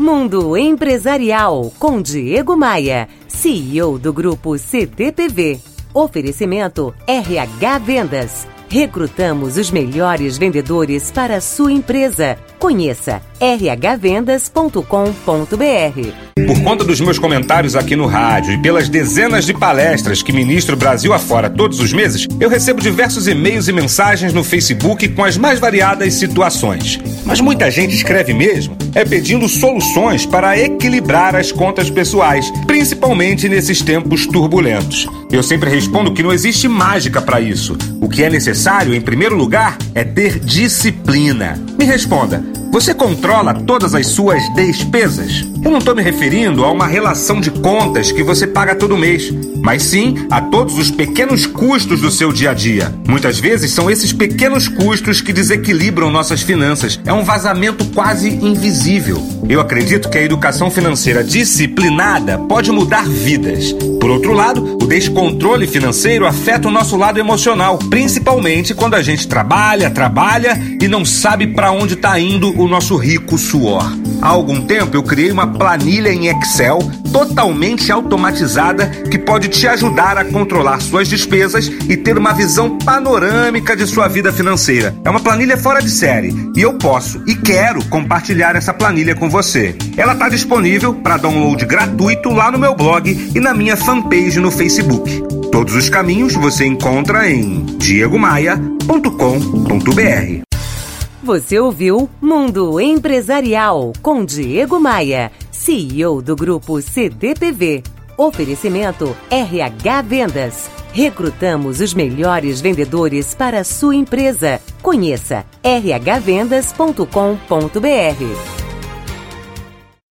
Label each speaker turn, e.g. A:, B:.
A: Mundo Empresarial com Diego Maia, CEO do grupo CTPV. Oferecimento RH Vendas. Recrutamos os melhores vendedores para a sua empresa. Conheça rhvendas.com.br.
B: Por conta dos meus comentários aqui no rádio e pelas dezenas de palestras que ministro Brasil afora todos os meses, eu recebo diversos e-mails e mensagens no Facebook com as mais variadas situações. Mas muita gente escreve mesmo é pedindo soluções para equilibrar as contas pessoais, principalmente nesses tempos turbulentos. Eu sempre respondo que não existe mágica para isso. O que é necessário, em primeiro lugar, é ter disciplina. Me responda. Você controla todas as suas despesas? Eu não estou me referindo a uma relação de contas que você paga todo mês, mas sim a todos os pequenos custos do seu dia a dia. Muitas vezes são esses pequenos custos que desequilibram nossas finanças. É um vazamento quase invisível. Eu acredito que a educação financeira disciplinada pode mudar vidas. Por outro lado, o descontrole financeiro afeta o nosso lado emocional, principalmente quando a gente trabalha, trabalha e não sabe para onde está indo o nosso rico suor. Há algum tempo eu criei uma planilha em Excel totalmente automatizada que pode te ajudar a controlar suas despesas e ter uma visão panorâmica de sua vida financeira. É uma planilha fora de série e eu posso e quero compartilhar essa planilha com você. Ela está disponível para download gratuito lá no meu blog e na minha fanpage no Facebook. Todos os caminhos você encontra em diegomaia.com.br.
A: Você ouviu Mundo Empresarial com Diego Maia, CEO do grupo CDPV. Oferecimento RH Vendas. Recrutamos os melhores vendedores para a sua empresa. Conheça rhvendas.com.br.